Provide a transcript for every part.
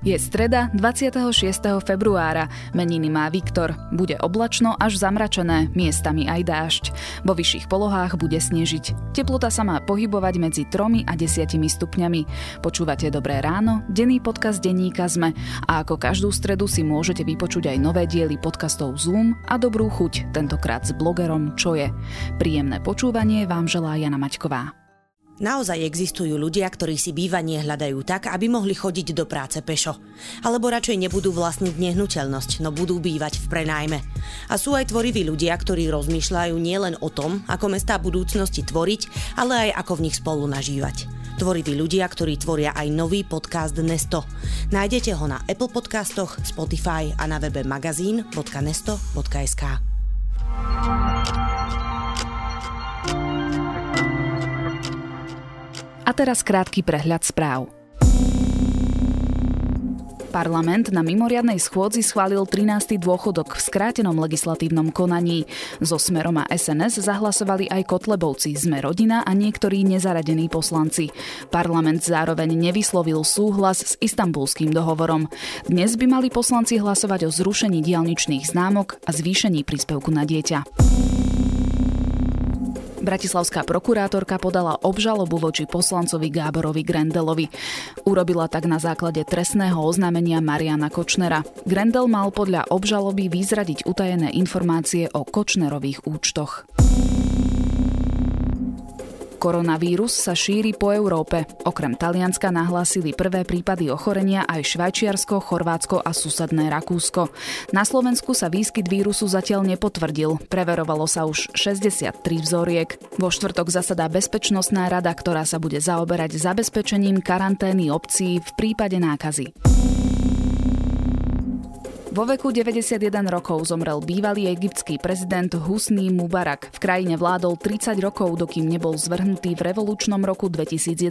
Je streda 26. februára. Meniny má Viktor. Bude oblačno až zamračené, miestami aj dážď. Vo vyšších polohách bude snežiť. Teplota sa má pohybovať medzi 3 a 10 stupňami. Počúvate Dobré ráno, denný podcast denníka ZME a ako každú stredu si môžete vypočuť aj nové diely podcastov Zoom a dobrú chuť, tentokrát s blogerom Čo je. Príjemné počúvanie vám želá Jana Maťková. Naozaj existujú ľudia, ktorí si bývanie hľadajú tak, aby mohli chodiť do práce pešo. Alebo radšej nebudú vlastniť nehnuteľnosť, no budú bývať v prenajme. A sú aj tvoriví ľudia, ktorí rozmýšľajú nielen o tom, ako mestá budúcnosti tvoriť, ale aj ako v nich spolu nažívať. Tvoriví ľudia, ktorí tvoria aj nový podcast Nesto. Nájdete ho na Apple podcastoch, Spotify a na webe magazín.nesto.sk. A teraz krátky prehľad správ. Parlament na mimoriadnej schôdzi schválil 13. dôchodok v skrátenom legislatívnom konaní. So Smerom a SNS zahlasovali aj Kotlebovci, Sme rodina a niektorí nezaradení poslanci. Parlament zároveň nevyslovil súhlas s istambulským dohovorom. Dnes by mali poslanci hlasovať o zrušení dialničných známok a zvýšení príspevku na dieťa. Bratislavská prokurátorka podala obžalobu voči poslancovi Gáborovi Grendelovi. Urobila tak na základe trestného oznámenia Mariana Kočnera. Grendel mal podľa obžaloby vyzradiť utajené informácie o Kočnerových účtoch. Koronavírus sa šíri po Európe. Okrem Talianska nahlásili prvé prípady ochorenia aj Švajčiarsko, Chorvátsko a susedné Rakúsko. Na Slovensku sa výskyt vírusu zatiaľ nepotvrdil. Preverovalo sa už 63 vzoriek. Vo štvrtok zasadá Bezpečnostná rada, ktorá sa bude zaoberať zabezpečením karantény obcí v prípade nákazy. Vo veku 91 rokov zomrel bývalý egyptský prezident Husni Mubarak. V krajine vládol 30 rokov, dokým nebol zvrhnutý v revolučnom roku 2011.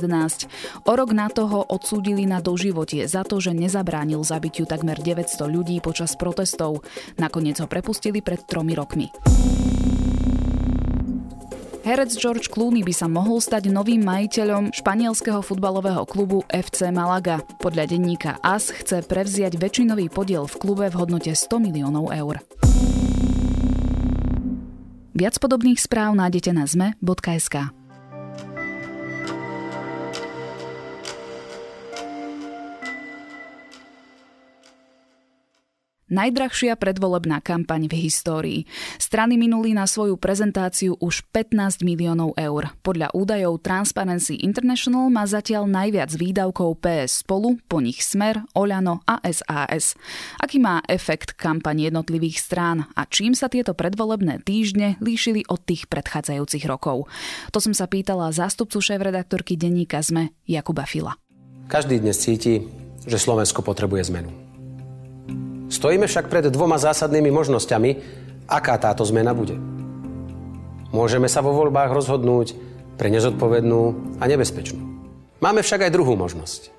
O rok na toho odsúdili na doživotie za to, že nezabránil zabitiu takmer 900 ľudí počas protestov. Nakoniec ho prepustili pred tromi rokmi. Herec George Clooney by sa mohol stať novým majiteľom španielského futbalového klubu FC Malaga. Podľa denníka AS chce prevziať väčšinový podiel v klube v hodnote 100 miliónov eur. Viac podobných správ nájdete na zme.sk. Najdrahšia predvolebná kampaň v histórii. Strany minuli na svoju prezentáciu už 15 miliónov eur. Podľa údajov Transparency International má zatiaľ najviac výdavkov PS spolu, po nich Smer, Oľano a SAS. Aký má efekt kampaň jednotlivých strán a čím sa tieto predvolebné týždne líšili od tých predchádzajúcich rokov? To som sa pýtala zástupcu šéf-redaktorky denníka ZME Jakuba Fila. Každý dnes cíti, že Slovensko potrebuje zmenu. Stojíme však pred dvoma zásadnými možnosťami, aká táto zmena bude. Môžeme sa vo voľbách rozhodnúť pre nezodpovednú a nebezpečnú. Máme však aj druhú možnosť.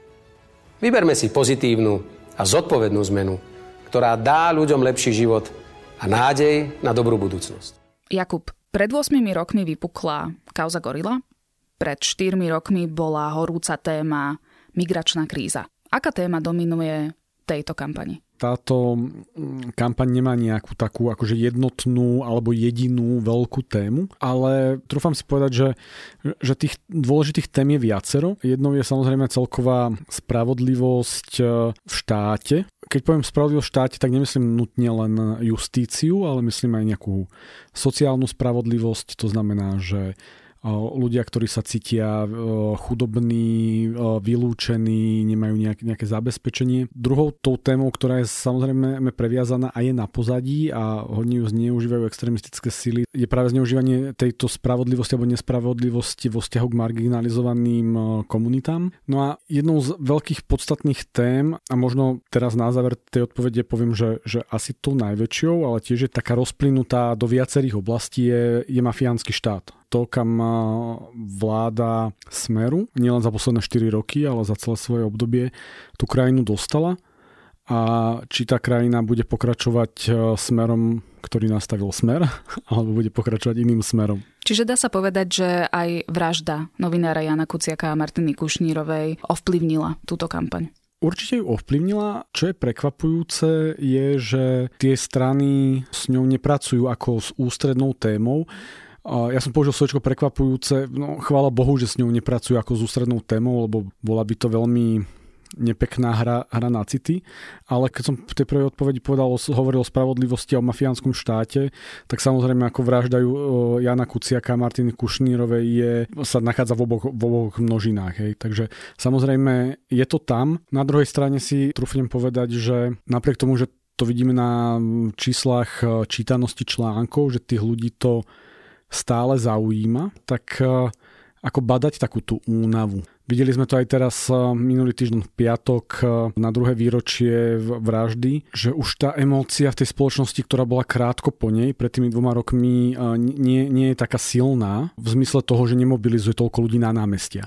Vyberme si pozitívnu a zodpovednú zmenu, ktorá dá ľuďom lepší život a nádej na dobrú budúcnosť. Jakub, pred 8 rokmi vypukla kauza Gorila. Pred 4 rokmi bola horúca téma migračná kríza. Aká téma dominuje tejto kampani? Táto mm, kampaň nemá nejakú takú akože jednotnú alebo jedinú veľkú tému, ale trúfam si povedať, že, že tých dôležitých tém je viacero. Jednou je samozrejme celková spravodlivosť e, v štáte. Keď poviem spravodlivosť v štáte, tak nemyslím nutne len justíciu, ale myslím aj nejakú sociálnu spravodlivosť. To znamená, že ľudia, ktorí sa cítia chudobní, vylúčení, nemajú nejaké, nejaké zabezpečenie. Druhou tou témou, ktorá je samozrejme previazaná a je na pozadí a hodne ju zneužívajú extrémistické sily, je práve zneužívanie tejto spravodlivosti alebo nespravodlivosti vo vzťahu k marginalizovaným komunitám. No a jednou z veľkých podstatných tém, a možno teraz na záver tej odpovede poviem, že, že asi tou najväčšou, ale tiež je taká rozplynutá do viacerých oblastí, je, je mafiánsky štát to, kam vláda Smeru, nielen za posledné 4 roky, ale za celé svoje obdobie, tú krajinu dostala a či tá krajina bude pokračovať e, smerom, ktorý nastavil smer, alebo bude pokračovať iným smerom. Čiže dá sa povedať, že aj vražda novinára Jana Kuciaka a Martiny Kušnírovej ovplyvnila túto kampaň. Určite ju ovplyvnila. Čo je prekvapujúce je, že tie strany s ňou nepracujú ako s ústrednou témou. Ja som použil slovičko prekvapujúce, no chvála Bohu, že s ňou nepracujú ako s ústrednou témou, lebo bola by to veľmi nepekná hra, hra na city, ale keď som v tej prvej odpovedi povedal, hovoril o spravodlivosti a o mafiánskom štáte, tak samozrejme ako vraždajú Jana Kuciaka a Martiny Kušnírovej je, sa nachádza v oboch, v oboch množinách. Hej. Takže samozrejme je to tam. Na druhej strane si trúfnem povedať, že napriek tomu, že to vidíme na číslach e, čítanosti článkov, že tých ľudí to stále zaujíma, tak e, ako badať takú tú únavu. Videli sme to aj teraz eh, minulý týždeň v piatok eh, na druhé výročie vraždy, že už tá emócia v tej spoločnosti, ktorá bola krátko po nej, pred tými dvoma rokmi, nie, nie je taká silná v zmysle toho, že nemobilizuje toľko ľudí na námestia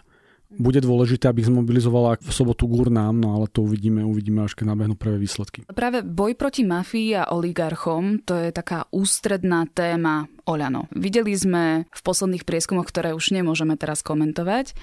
bude dôležité, aby zmobilizovala v sobotu Gurnám, no ale to uvidíme, uvidíme až keď nabehnú prvé výsledky. Práve boj proti mafii a oligarchom, to je taká ústredná téma Oľano. Videli sme v posledných prieskumoch, ktoré už nemôžeme teraz komentovať,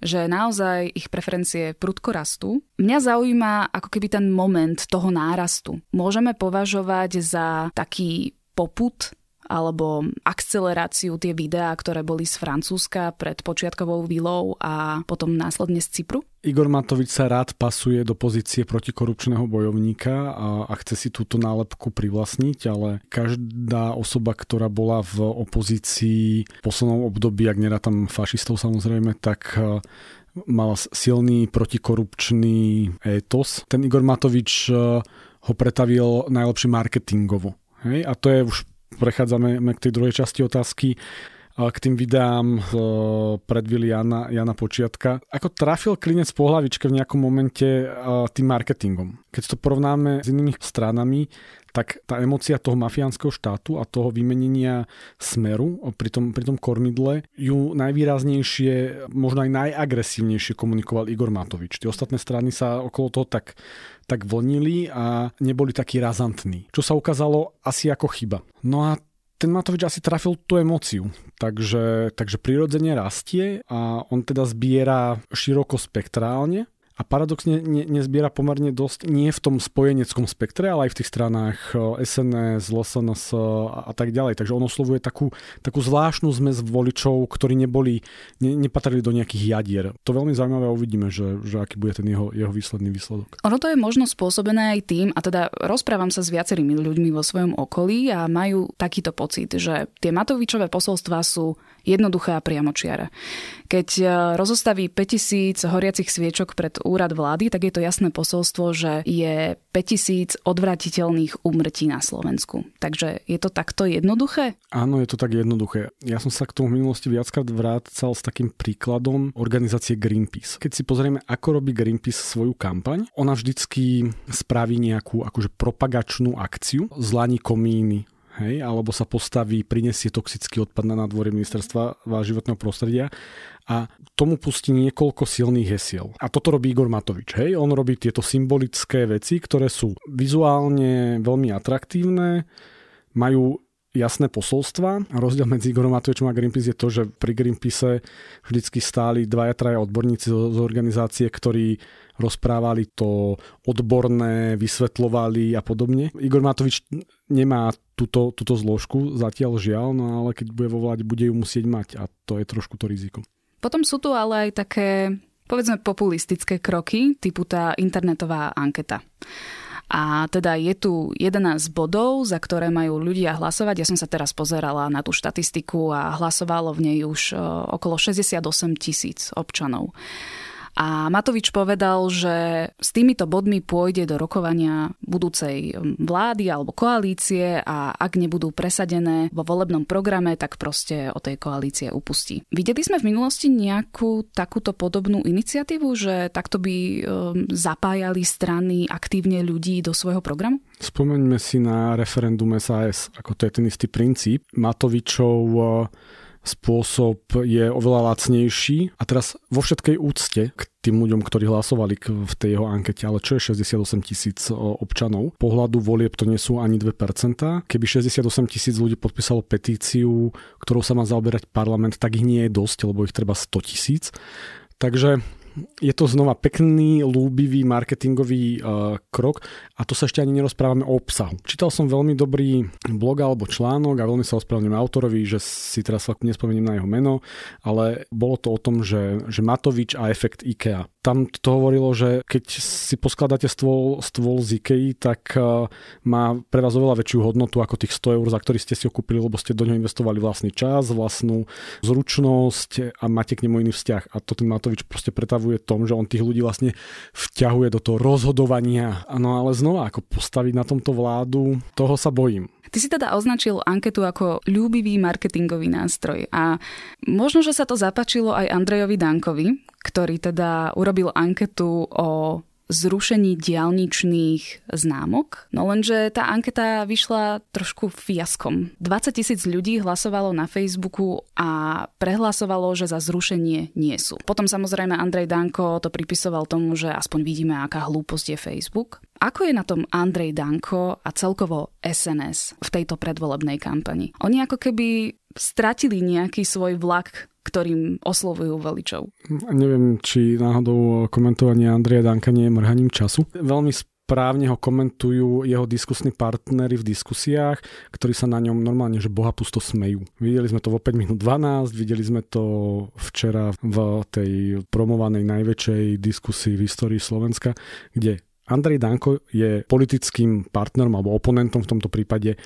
že naozaj ich preferencie prudko rastú. Mňa zaujíma ako keby ten moment toho nárastu. Môžeme považovať za taký poput alebo akceleráciu tie videá, ktoré boli z Francúzska pred počiatkovou vilou a potom následne z Cypru? Igor Matovič sa rád pasuje do pozície protikorupčného bojovníka a, a chce si túto nálepku privlastniť, ale každá osoba, ktorá bola v opozícii v poslednom období, ak tam fašistov samozrejme, tak e, mala silný protikorupčný étos. Ten Igor Matovič e, ho pretavil najlepšie marketingovo. Hej? A to je už prechádzame k tej druhej časti otázky k tým videám z predvily Jana, Jana Počiatka. Ako trafil klinec po hlavičke v nejakom momente tým marketingom. Keď to porovnáme s inými stranami, tak tá emocia toho mafiánskeho štátu a toho vymenenia smeru pri tom, pri tom kormidle ju najvýraznejšie, možno aj najagresívnejšie komunikoval Igor Matovič. Tie ostatné strany sa okolo toho tak, tak vlnili a neboli takí razantní. Čo sa ukázalo asi ako chyba. No a ten Matovič asi trafil tú emóciu, takže, takže prirodzene rastie a on teda zbiera široko spektrálne a paradoxne ne, nezbiera pomerne dosť nie v tom spojeneckom spektre, ale aj v tých stranách SNS, LSNS a, a tak ďalej. Takže on oslovuje takú, takú zvláštnu zmes voličov, ktorí neboli, ne, nepatrili do nejakých jadier. To veľmi zaujímavé a uvidíme, že, že aký bude ten jeho, jeho výsledný výsledok. Ono to je možno spôsobené aj tým, a teda rozprávam sa s viacerými ľuďmi vo svojom okolí a majú takýto pocit, že tie Matovičové posolstvá sú jednoduché a priamočiare. Keď e, rozostaví 5000 horiacich sviečok pred úrad vlády, tak je to jasné posolstvo, že je 5000 odvratiteľných úmrtí na Slovensku. Takže je to takto jednoduché? Áno, je to tak jednoduché. Ja som sa k tomu v minulosti viackrát vrácal s takým príkladom organizácie Greenpeace. Keď si pozrieme, ako robí Greenpeace svoju kampaň, ona vždycky spraví nejakú akože propagačnú akciu, zlaní komíny, hej, alebo sa postaví, prinesie toxický odpad na nádvorie ministerstva životného prostredia a tomu pustí niekoľko silných hesiel. A toto robí Igor Matovič. Hej? On robí tieto symbolické veci, ktoré sú vizuálne veľmi atraktívne, majú jasné posolstva. Rozdiel medzi Igorom Matovičom a Greenpeace je to, že pri Greenpeace vždycky stáli dvaja, traja odborníci z organizácie, ktorí rozprávali to odborné, vysvetlovali a podobne. Igor Matovič nemá túto, túto zložku, zatiaľ žiaľ, no ale keď bude vo vláde, bude ju musieť mať a to je trošku to riziko. Potom sú tu ale aj také, povedzme, populistické kroky, typu tá internetová anketa. A teda je tu 11 bodov, za ktoré majú ľudia hlasovať. Ja som sa teraz pozerala na tú štatistiku a hlasovalo v nej už okolo 68 tisíc občanov. A Matovič povedal, že s týmito bodmi pôjde do rokovania budúcej vlády alebo koalície a ak nebudú presadené vo volebnom programe, tak proste o tej koalície upustí. Videli sme v minulosti nejakú takúto podobnú iniciatívu, že takto by um, zapájali strany aktívne ľudí do svojho programu? Spomeňme si na referendum SAS, ako to je ten istý princíp. Matovičov uh, spôsob je oveľa lacnejší. A teraz vo všetkej úcte k tým ľuďom, ktorí hlasovali v tej jeho ankete, ale čo je 68 tisíc občanov? Pohľadu volieb to nie sú ani 2%. Keby 68 tisíc ľudí podpísalo petíciu, ktorou sa má zaoberať parlament, tak ich nie je dosť, lebo ich treba 100 tisíc. Takže je to znova pekný, lúbivý marketingový uh, krok a to sa ešte ani nerozprávame o obsahu. Čítal som veľmi dobrý blog alebo článok a veľmi sa ospravedlňujem autorovi, že si teraz fakt nespomeniem na jeho meno, ale bolo to o tom, že, že Matovič a efekt IKEA. Tam to hovorilo, že keď si poskladáte stôl, stôl z IKEA, tak uh, má pre vás oveľa väčšiu hodnotu ako tých 100 eur, za ktorý ste si ho kúpili, lebo ste do ňoho investovali vlastný čas, vlastnú zručnosť a máte k nemu iný vzťah. A to ten Matovič proste pretavuje tom, že on tých ľudí vlastne vťahuje do toho rozhodovania. No ale znova, ako postaviť na tomto vládu, toho sa bojím. Ty si teda označil anketu ako ľúbivý marketingový nástroj a možno, že sa to zapačilo aj Andrejovi Dankovi, ktorý teda urobil anketu o zrušení diálničných známok. No lenže tá anketa vyšla trošku fiaskom. 20 tisíc ľudí hlasovalo na Facebooku a prehlasovalo, že za zrušenie nie sú. Potom samozrejme Andrej Danko to pripisoval tomu, že aspoň vidíme, aká hlúposť je Facebook. Ako je na tom Andrej Danko a celkovo SNS v tejto predvolebnej kampani? Oni ako keby stratili nejaký svoj vlak, ktorým oslovujú voličov. Neviem, či náhodou komentovanie Andreja Danka nie je mrhaním času. Veľmi správne ho komentujú jeho diskusní partnery v diskusiách, ktorí sa na ňom normálne, že boha pusto smejú. Videli sme to vo 5 minút 12, videli sme to včera v tej promovanej najväčšej diskusii v histórii Slovenska, kde Andrej Danko je politickým partnerom alebo oponentom v tomto prípade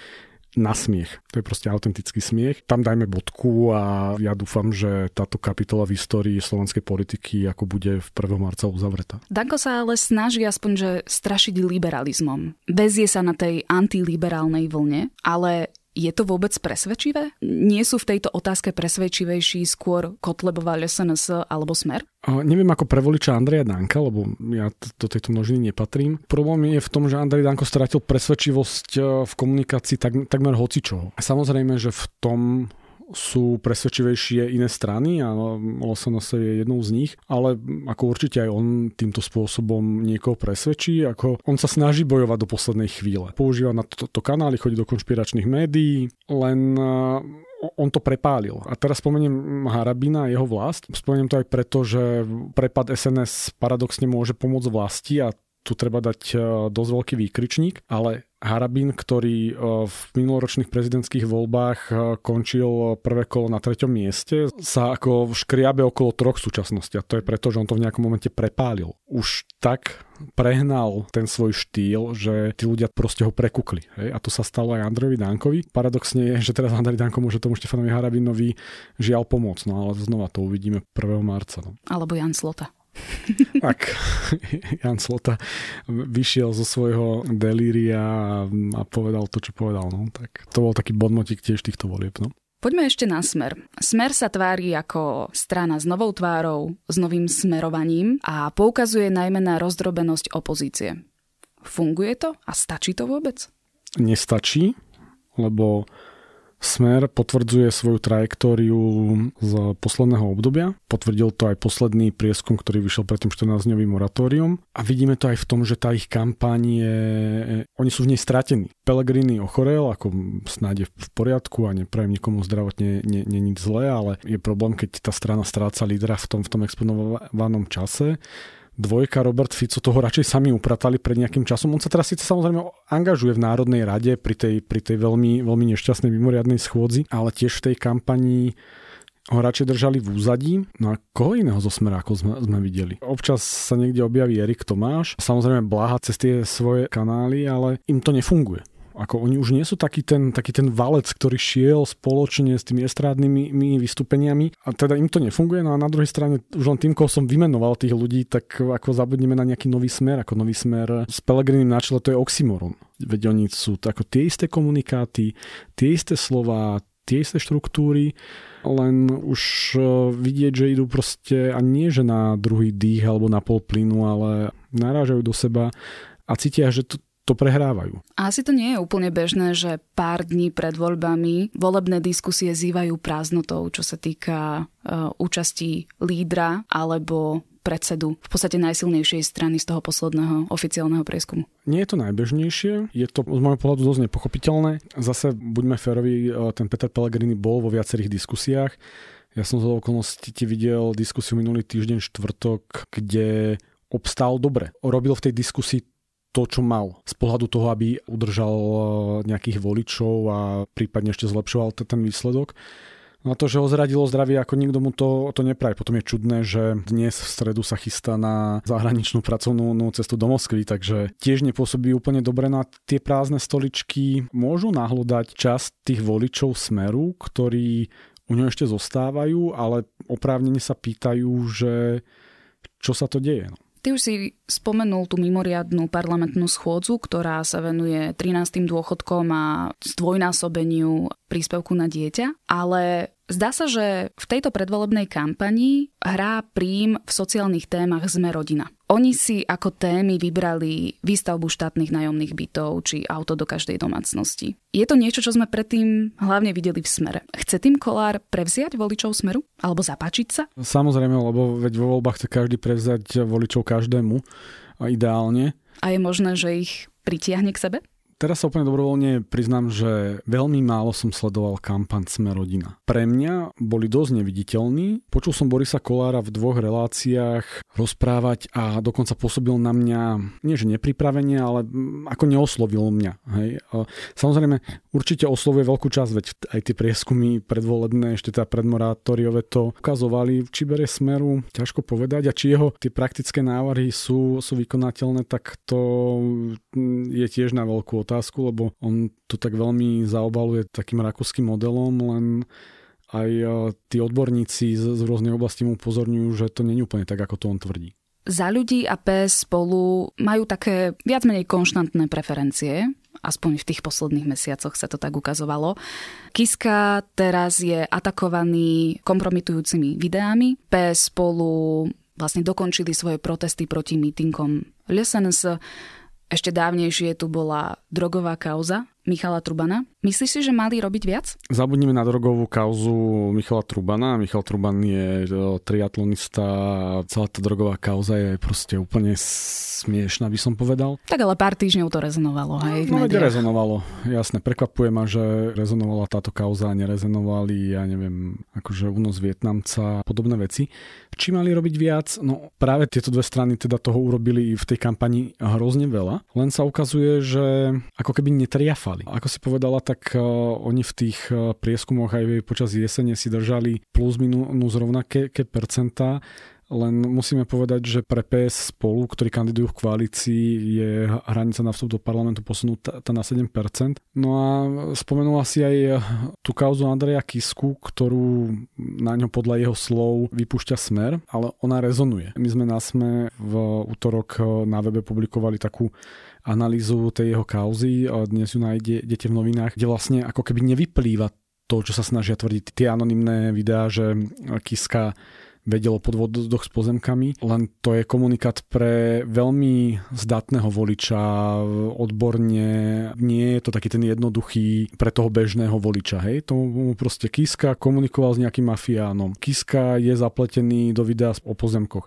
na smiech. To je proste autentický smiech. Tam dajme bodku a ja dúfam, že táto kapitola v histórii slovenskej politiky ako bude v 1. marca uzavretá. Danko sa ale snaží aspoň, že strašiť liberalizmom. Bezie sa na tej antiliberálnej vlne, ale je to vôbec presvedčivé? Nie sú v tejto otázke presvedčivejší skôr Kotlebová SNS alebo Smer? A neviem ako pre voliča Andreja Danka, lebo ja do tejto množiny nepatrím. Problém je v tom, že Andrej Danko stratil presvedčivosť e, v komunikácii tak, takmer hocičoho. Samozrejme, že v tom sú presvedčivejšie iné strany a LSNS je jednou z nich, ale ako určite aj on týmto spôsobom niekoho presvedčí, ako on sa snaží bojovať do poslednej chvíle. Používa na toto to kanály, chodí do konšpiračných médií, len on to prepálil. A teraz spomeniem Harabina a jeho vlast. Spomeniem to aj preto, že prepad SNS paradoxne môže pomôcť vlasti a tu treba dať dosť veľký výkričník, ale Harabin, ktorý e, v minuloročných prezidentských voľbách e, končil prvé kolo na treťom mieste, sa ako škriabe okolo troch súčasnosti. A to je preto, že on to v nejakom momente prepálil. Už tak prehnal ten svoj štýl, že tí ľudia proste ho prekukli. Hej? A to sa stalo aj Andrejovi Dankovi. Paradoxne je, že teraz Andrej Danko môže tomu Štefanovi Harabinovi žiaľ pomôcť, no ale znova to uvidíme 1. marca. No. Alebo Jan Slota. Tak, Jan Slota vyšiel zo svojho delíria a povedal to, čo povedal. No. Tak to bol taký bodmotik tiež týchto volieb. No. Poďme ešte na Smer. Smer sa tvári ako strana s novou tvárou, s novým smerovaním a poukazuje najmä na rozdrobenosť opozície. Funguje to a stačí to vôbec? Nestačí, lebo Smer potvrdzuje svoju trajektóriu z posledného obdobia. Potvrdil to aj posledný prieskum, ktorý vyšiel pred tým 14-dňovým moratórium. A vidíme to aj v tom, že tá ich kampaň je... Oni sú v nej stratení. Pelegrini ochorel, ako snáď v poriadku a neprajem nikomu zdravotne nie, nie nič zlé, ale je problém, keď tá strana stráca lídra v tom, v tom exponovanom čase dvojka Robert Fico toho radšej sami upratali pred nejakým časom. On sa teraz síce samozrejme angažuje v Národnej rade pri tej, pri tej veľmi, veľmi nešťastnej mimoriadnej schôdzi, ale tiež v tej kampanii ho radšej držali v úzadí. No a koho iného zo Smera, ako sme, sme videli? Občas sa niekde objaví Erik Tomáš, samozrejme bláha cez tie svoje kanály, ale im to nefunguje. Ako oni už nie sú taký ten, taký ten valec, ktorý šiel spoločne s tými estrádnymi vystúpeniami a teda im to nefunguje. No a na druhej strane už len tým, koho som vymenoval tých ľudí, tak ako zabudneme na nejaký nový smer, ako nový smer s Pelegrinim na čele, to je oxymoron. Veď oni sú ako tie isté komunikáty, tie isté slova, tie isté štruktúry, len už e, vidieť, že idú proste a nie že na druhý dých alebo na pol plynu, ale narážajú do seba a cítia, že to, to prehrávajú. A asi to nie je úplne bežné, že pár dní pred voľbami volebné diskusie zývajú prázdnotou, čo sa týka uh, účasti lídra alebo predsedu v podstate najsilnejšej strany z toho posledného oficiálneho prieskumu. Nie je to najbežnejšie, je to z môjho pohľadu dosť nepochopiteľné. Zase buďme férovi, e, ten Peter Pellegrini bol vo viacerých diskusiách Ja som z okolností videl diskusiu minulý týždeň štvrtok, kde obstál dobre. Robil v tej diskusii to, čo mal z pohľadu toho, aby udržal eh, nejakých voličov a prípadne ešte zlepšoval ten výsledok. Na to, že ho zradilo zdravie, ako nikto mu to, to nepraje. Potom je čudné, že dnes v stredu sa chystá na zahraničnú pracovnú cestu do Moskvy, takže tiež nepôsobí úplne dobre na tie prázdne stoličky. Môžu nahlodať časť tých voličov Smeru, ktorí u ňo ešte zostávajú, ale oprávnene sa pýtajú, že čo sa to deje. No. Ty už si spomenul tú mimoriadnú parlamentnú schôdzu, ktorá sa venuje 13. dôchodkom a zdvojnásobeniu príspevku na dieťa, ale zdá sa, že v tejto predvolebnej kampani hrá príjm v sociálnych témach Sme rodina. Oni si ako témy vybrali výstavbu štátnych nájomných bytov či auto do každej domácnosti. Je to niečo, čo sme predtým hlavne videli v smere. Chce tým Kolár prevziať voličov smeru? Alebo zapáčiť sa? Samozrejme, lebo veď vo voľbách chce každý prevziať voličov každému ideálne. A je možné, že ich pritiahne k sebe? Teraz sa úplne dobrovoľne priznám, že veľmi málo som sledoval kampan Sme rodina. Pre mňa boli dosť neviditeľní. Počul som Borisa Kolára v dvoch reláciách rozprávať a dokonca pôsobil na mňa, nie že nepripravenie, ale ako neoslovil mňa. Hej. Samozrejme, určite oslovuje veľkú časť, veď aj tie prieskumy predvolebné, ešte teda predmorátoriové to ukazovali. Či berie smeru, ťažko povedať. A či jeho tie praktické návrhy sú, sú vykonateľné, tak to je tiež na veľkú otázku, lebo on to tak veľmi zaobaluje takým rakúskym modelom, len aj e, tí odborníci z, z rôznych oblastí mu upozorňujú, že to není úplne tak, ako to on tvrdí. Za ľudí a PS spolu majú také viac menej konštantné preferencie, aspoň v tých posledných mesiacoch sa to tak ukazovalo. Kiska teraz je atakovaný kompromitujúcimi videami, PS spolu vlastne dokončili svoje protesty proti mítingom LSNS ešte dávnejšie tu bola drogová kauza Michala Trubana. Myslíš si, že mali robiť viac? Zabudnime na drogovú kauzu Michala Trubana. Michal Truban je triatlonista a celá tá drogová kauza je proste úplne smiešná, by som povedal. Tak ale pár týždňov to rezonovalo, hej? No, no rezonovalo, jasné. Prekvapuje ma, že rezonovala táto kauza a nerezonovali, ja neviem, akože únos Vietnamca a podobné veci. Či mali robiť viac? No práve tieto dve strany teda toho urobili v tej kampani hrozne veľa. Len sa ukazuje, že ako keby netriafali. Ako si povedala, tak uh, oni v tých uh, prieskumoch aj počas jesene si držali plus minus rovnaké percentá, len musíme povedať, že pre PS spolu, ktorí kandidujú v koalícii, je hranica na vstup do parlamentu posunutá na 7%. No a spomenula si aj tú kauzu Andreja Kisku, ktorú na ňo podľa jeho slov vypúšťa smer, ale ona rezonuje. My sme na SME v útorok na webe publikovali takú analýzu tej jeho kauzy, dnes ju nájdete v novinách, kde vlastne ako keby nevyplýva to, čo sa snažia tvrdiť tie anonimné videá, že Kiska vedel o podvodoch s pozemkami, len to je komunikát pre veľmi zdatného voliča, odborne, nie je to taký ten jednoduchý pre toho bežného voliča, hej, to mu proste Kiska komunikoval s nejakým mafiánom. Kiska je zapletený do videa o pozemkoch.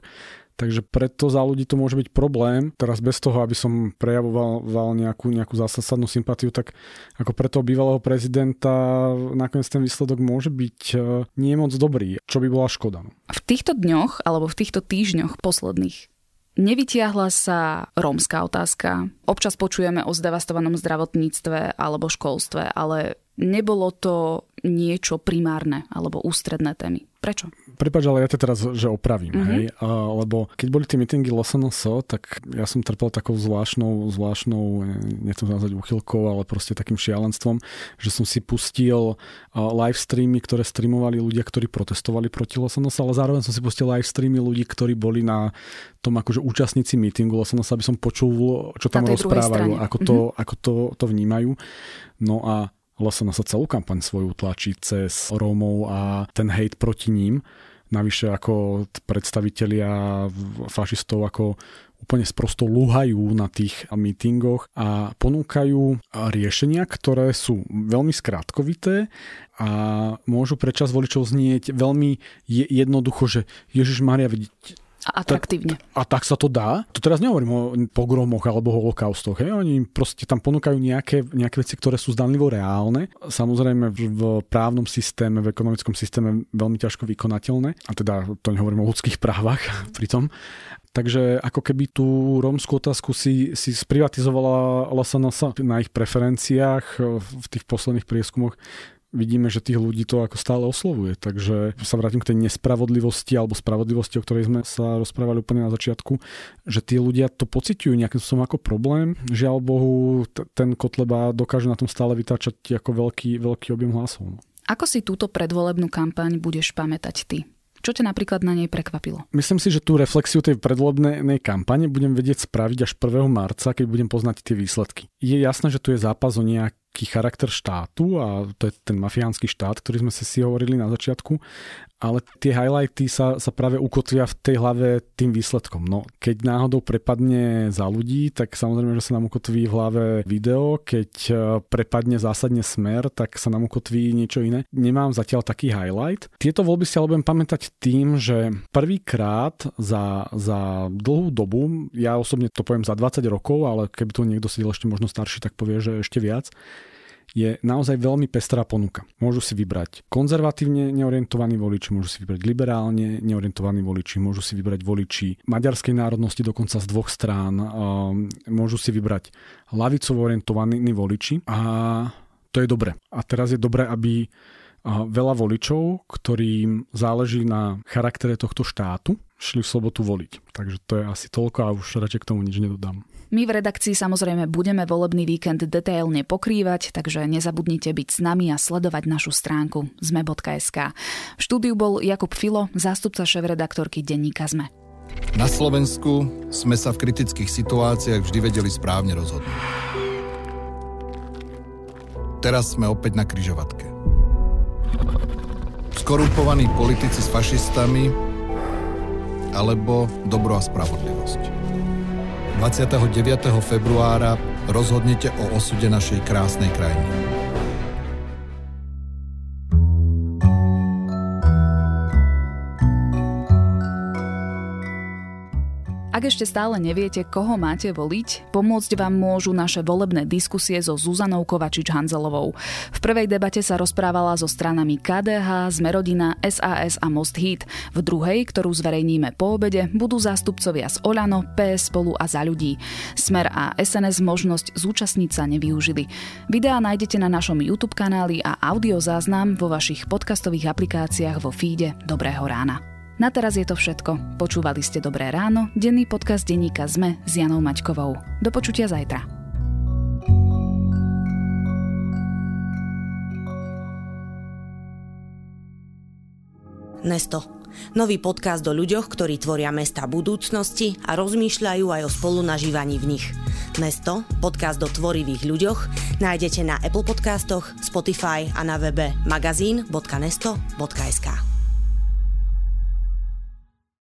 Takže preto za ľudí to môže byť problém. Teraz bez toho, aby som prejavoval nejakú, nejakú zásadnú sympatiu, tak ako pre toho bývalého prezidenta nakoniec ten výsledok môže byť e, nie moc dobrý, čo by bola škoda. No. V týchto dňoch alebo v týchto týždňoch posledných Nevytiahla sa rómska otázka. Občas počujeme o zdevastovanom zdravotníctve alebo školstve, ale nebolo to niečo primárne alebo ústredné témy. Prečo? Prepač, ale ja to teraz, že opravím, mm-hmm. hej, a, lebo keď boli tie meetingy LSNS, tak ja som trpel takou zvláštnou, zvláštnou, nechcem to nazvať úchylkou, ale proste takým šialenstvom, že som si pustil live streamy, ktoré streamovali ľudia, ktorí protestovali proti LSNS, ale zároveň som si pustil live streamy ľudí, ktorí boli na tom akože účastníci meetingu LSNS, aby som počul, čo tam rozprávajú, ako, to, mm-hmm. ako to, to vnímajú. No a LSNS sa celú kampaň svoju tlačí cez Rómov a ten hejt proti ním. Navyše ako predstavitelia fašistov ako úplne sprosto lúhajú na tých mítingoch a ponúkajú riešenia, ktoré sú veľmi skrátkovité a môžu pre čas voličov znieť veľmi jednoducho, že Ježiš Maria, A atraktívne. A, a tak sa to dá. To teraz nehovorím o pogromoch alebo holokaustoch. Hej. Oni proste tam ponúkajú nejaké, nejaké veci, ktoré sú zdanlivo reálne. Samozrejme v, v právnom systéme, v ekonomickom systéme veľmi ťažko vykonateľné. A teda to nehovorím o ľudských právach pritom. Takže ako keby tú rómskú otázku si, si sprivatizovala LSNS na ich preferenciách v tých posledných prieskumoch vidíme, že tých ľudí to ako stále oslovuje. Takže sa vrátim k tej nespravodlivosti alebo spravodlivosti, o ktorej sme sa rozprávali úplne na začiatku, že tí ľudia to pociťujú nejakým spôsobom ako problém. Žiaľ Bohu, t- ten Kotleba dokáže na tom stále vytáčať ako veľký, veľký objem hlasov. No. Ako si túto predvolebnú kampaň budeš pamätať ty? Čo ťa napríklad na nej prekvapilo? Myslím si, že tú reflexiu tej predvolebnej kampane budem vedieť spraviť až 1. marca, keď budem poznať tie výsledky. Je jasné, že tu je zápas o nejak charakter štátu a to je ten mafiánsky štát, ktorý sme si hovorili na začiatku ale tie highlighty sa, sa práve ukotvia v tej hlave tým výsledkom. No, keď náhodou prepadne za ľudí, tak samozrejme, že sa nám ukotví v hlave video, keď e, prepadne zásadne smer, tak sa nám ukotví niečo iné. Nemám zatiaľ taký highlight. Tieto voľby si ale budem pamätať tým, že prvýkrát za, za dlhú dobu, ja osobne to poviem za 20 rokov, ale keby tu niekto sedel ešte možno starší, tak povie, že ešte viac, je naozaj veľmi pestrá ponuka. Môžu si vybrať konzervatívne neorientovaní voliči, môžu si vybrať liberálne neorientovaní voliči, môžu si vybrať voliči maďarskej národnosti dokonca z dvoch strán, môžu si vybrať lavicovo orientovaní voliči a to je dobre. A teraz je dobre, aby veľa voličov, ktorým záleží na charaktere tohto štátu, šli v sobotu voliť. Takže to je asi toľko a už radšej k tomu nič nedodám. My v redakcii samozrejme budeme volebný víkend detailne pokrývať, takže nezabudnite byť s nami a sledovať našu stránku zme.sk. V štúdiu bol Jakub Filo, zástupca šéf-redaktorky denníka ZME. Na Slovensku sme sa v kritických situáciách vždy vedeli správne rozhodnúť. Teraz sme opäť na kryžovatke. Skorumpovaní politici s fašistami alebo dobro a spravodlivosť. 29. februára rozhodnite o osude našej krásnej krajiny. Ak ešte stále neviete, koho máte voliť, pomôcť vám môžu naše volebné diskusie so Zuzanou Kovačič-Hanzelovou. V prvej debate sa rozprávala so stranami KDH, Zmerodina, SAS a Most Hit. V druhej, ktorú zverejníme po obede, budú zástupcovia z Olano, PS spolu a za ľudí. Smer a SNS možnosť zúčastniť sa nevyužili. Videá nájdete na našom YouTube kanáli a audiozáznam vo vašich podcastových aplikáciách vo feede Dobrého rána. Na teraz je to všetko. Počúvali ste Dobré ráno, denný podcast denníka ZME s Janou Maťkovou. Do počutia zajtra. Nesto. Nový podcast o ľuďoch, ktorí tvoria mesta budúcnosti a rozmýšľajú aj o spolunažívaní v nich. Nesto, podcast o tvorivých ľuďoch, nájdete na Apple podcastoch, Spotify a na webe magazín.nesto.sk.